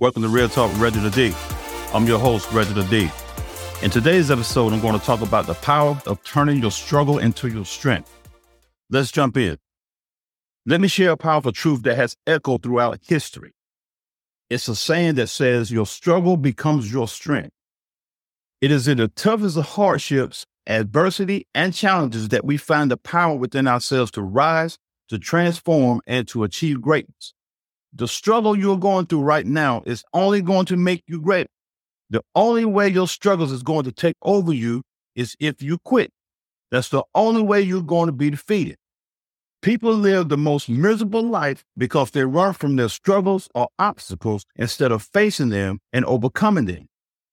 Welcome to Real Talk Reginald D. I'm your host, Reginald D. In today's episode, I'm going to talk about the power of turning your struggle into your strength. Let's jump in. Let me share a powerful truth that has echoed throughout history. It's a saying that says, Your struggle becomes your strength. It is in the toughest of hardships, adversity, and challenges that we find the power within ourselves to rise, to transform, and to achieve greatness. The struggle you're going through right now is only going to make you great. The only way your struggles is going to take over you is if you quit. That's the only way you're going to be defeated. People live the most miserable life because they run from their struggles or obstacles instead of facing them and overcoming them.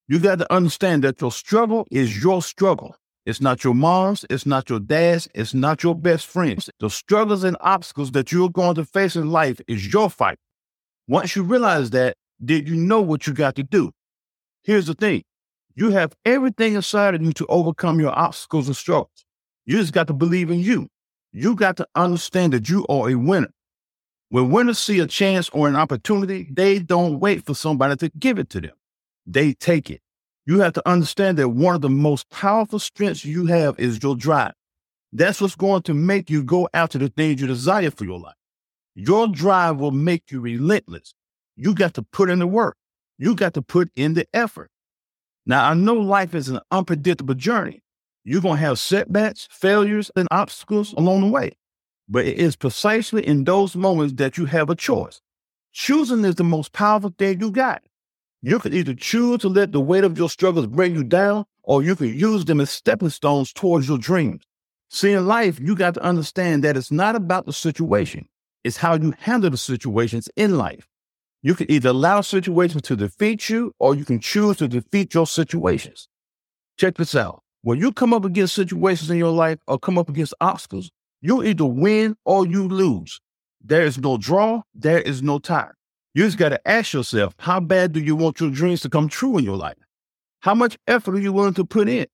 You got to understand that your struggle is your struggle. It's not your mom's, it's not your dad's, it's not your best friend's. The struggles and obstacles that you're going to face in life is your fight. Once you realize that, then you know what you got to do. Here's the thing you have everything inside of you to overcome your obstacles and struggles. You just got to believe in you. You got to understand that you are a winner. When winners see a chance or an opportunity, they don't wait for somebody to give it to them. They take it. You have to understand that one of the most powerful strengths you have is your drive. That's what's going to make you go after the things you desire for your life. Your drive will make you relentless. You got to put in the work. You got to put in the effort. Now, I know life is an unpredictable journey. You're going to have setbacks, failures, and obstacles along the way. But it is precisely in those moments that you have a choice. Choosing is the most powerful thing you got. You can either choose to let the weight of your struggles bring you down, or you can use them as stepping stones towards your dreams. See, in life, you got to understand that it's not about the situation. It's how you handle the situations in life. You can either allow situations to defeat you or you can choose to defeat your situations. Check this out. When you come up against situations in your life or come up against obstacles, you either win or you lose. There is no draw, there is no tie. You just got to ask yourself, how bad do you want your dreams to come true in your life? How much effort are you willing to put in?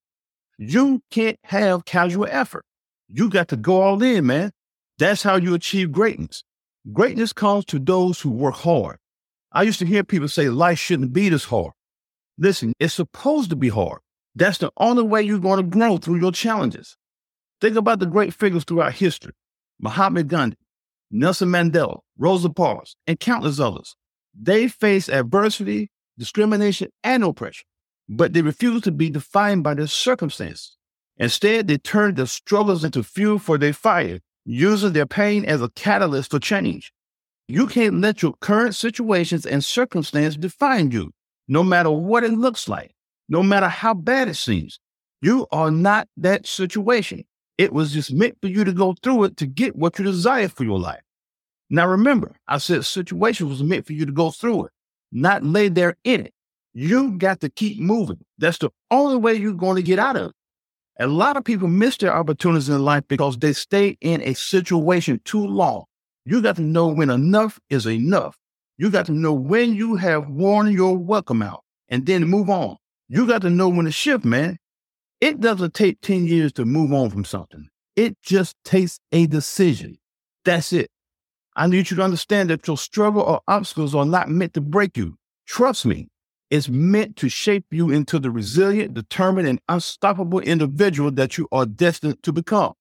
You can't have casual effort. You got to go all in, man. That's how you achieve greatness. Greatness comes to those who work hard. I used to hear people say life shouldn't be this hard. Listen, it's supposed to be hard. That's the only way you're going to grow through your challenges. Think about the great figures throughout history Mahatma Gandhi, Nelson Mandela, Rosa Parks, and countless others. They faced adversity, discrimination, and oppression, but they refused to be defined by their circumstances. Instead, they turned their struggles into fuel for their fire using their pain as a catalyst for change. You can't let your current situations and circumstances define you, no matter what it looks like, no matter how bad it seems. You are not that situation. It was just meant for you to go through it to get what you desire for your life. Now remember, I said situation was meant for you to go through it, not lay there in it. You got to keep moving. That's the only way you're going to get out of it. A lot of people miss their opportunities in life because they stay in a situation too long. You got to know when enough is enough. You got to know when you have worn your welcome out and then move on. You got to know when to shift, man. It doesn't take 10 years to move on from something. It just takes a decision. That's it. I need you to understand that your struggle or obstacles are not meant to break you. Trust me, is meant to shape you into the resilient, determined, and unstoppable individual that you are destined to become.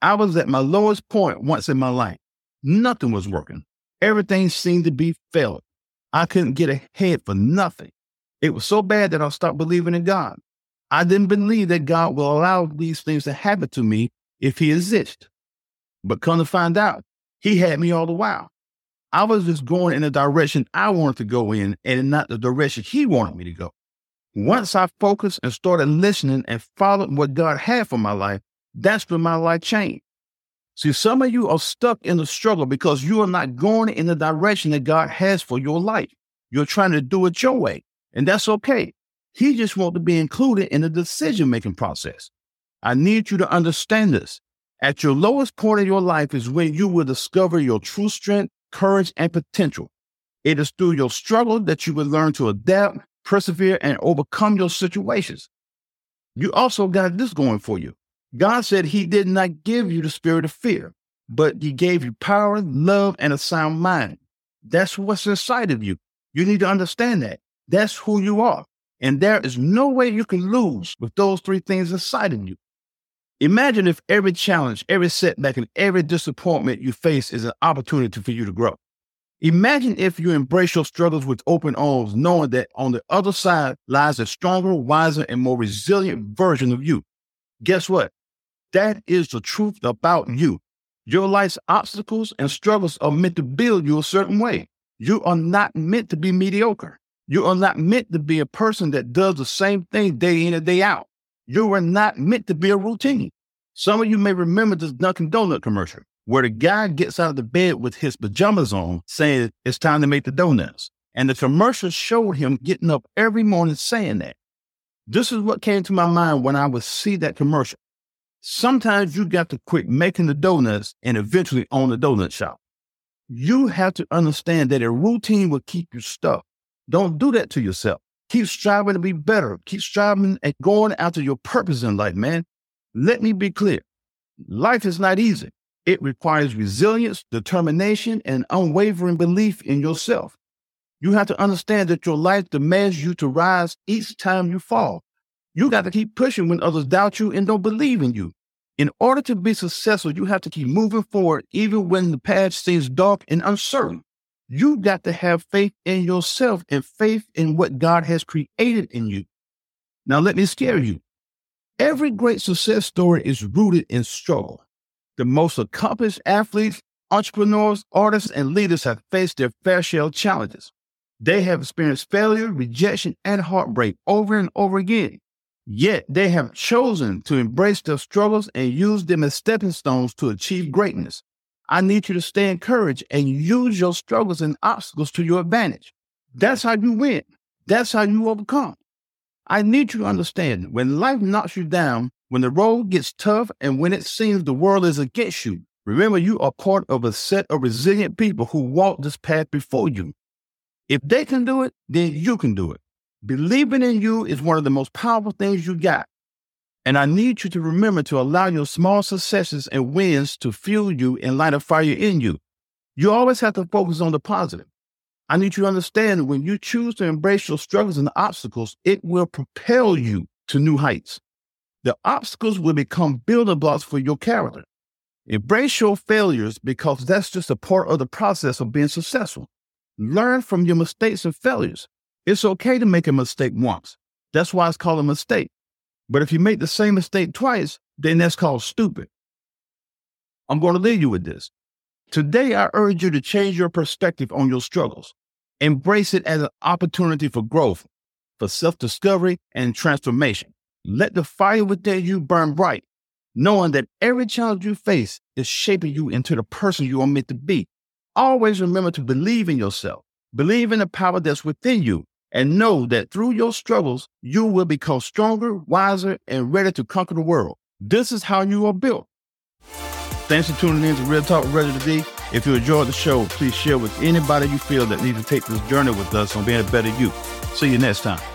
I was at my lowest point once in my life. Nothing was working. Everything seemed to be failing. I couldn't get ahead for nothing. It was so bad that I stopped believing in God. I didn't believe that God will allow these things to happen to me if He exists. But come to find out, He had me all the while. I was just going in the direction I wanted to go in and not the direction he wanted me to go. Once I focused and started listening and followed what God had for my life, that's when my life changed. See, some of you are stuck in the struggle because you are not going in the direction that God has for your life. You're trying to do it your way, and that's okay. He just wants to be included in the decision making process. I need you to understand this. At your lowest point in your life is when you will discover your true strength courage, and potential. It is through your struggle that you will learn to adapt, persevere, and overcome your situations. You also got this going for you. God said He did not give you the spirit of fear, but He gave you power, love, and a sound mind. That's what's inside of you. You need to understand that. That's who you are. And there is no way you can lose with those three things inside of you. Imagine if every challenge, every setback, and every disappointment you face is an opportunity for you to grow. Imagine if you embrace your struggles with open arms, knowing that on the other side lies a stronger, wiser, and more resilient version of you. Guess what? That is the truth about you. Your life's obstacles and struggles are meant to build you a certain way. You are not meant to be mediocre. You are not meant to be a person that does the same thing day in and day out. You are not meant to be a routine. Some of you may remember this Dunkin' Donut commercial where the guy gets out of the bed with his pajamas on saying it's time to make the donuts. And the commercial showed him getting up every morning saying that. This is what came to my mind when I would see that commercial. Sometimes you got to quit making the donuts and eventually own a donut shop. You have to understand that a routine will keep you stuck. Don't do that to yourself. Keep striving to be better. Keep striving and going after your purpose in life, man. Let me be clear. Life is not easy. It requires resilience, determination, and unwavering belief in yourself. You have to understand that your life demands you to rise each time you fall. You got to keep pushing when others doubt you and don't believe in you. In order to be successful, you have to keep moving forward even when the path seems dark and uncertain. You got to have faith in yourself and faith in what God has created in you. Now, let me scare you. Every great success story is rooted in struggle. The most accomplished athletes, entrepreneurs, artists, and leaders have faced their fair share of challenges. They have experienced failure, rejection, and heartbreak over and over again. Yet they have chosen to embrace their struggles and use them as stepping stones to achieve greatness. I need you to stay encouraged and use your struggles and obstacles to your advantage. That's how you win. That's how you overcome. I need you to understand when life knocks you down, when the road gets tough, and when it seems the world is against you, remember you are part of a set of resilient people who walk this path before you. If they can do it, then you can do it. Believing in you is one of the most powerful things you got. And I need you to remember to allow your small successes and wins to fuel you and light a fire in you. You always have to focus on the positive. I need you to understand when you choose to embrace your struggles and obstacles, it will propel you to new heights. The obstacles will become building blocks for your character. Embrace your failures because that's just a part of the process of being successful. Learn from your mistakes and failures. It's okay to make a mistake once. That's why it's called a mistake. But if you make the same mistake twice, then that's called stupid. I'm going to leave you with this. Today, I urge you to change your perspective on your struggles. Embrace it as an opportunity for growth, for self discovery, and transformation. Let the fire within you burn bright, knowing that every challenge you face is shaping you into the person you are meant to be. Always remember to believe in yourself, believe in the power that's within you, and know that through your struggles, you will become stronger, wiser, and ready to conquer the world. This is how you are built. Thanks for tuning in to Real Talk with Reginald D. If you enjoyed the show, please share with anybody you feel that needs to take this journey with us on being a better you. See you next time.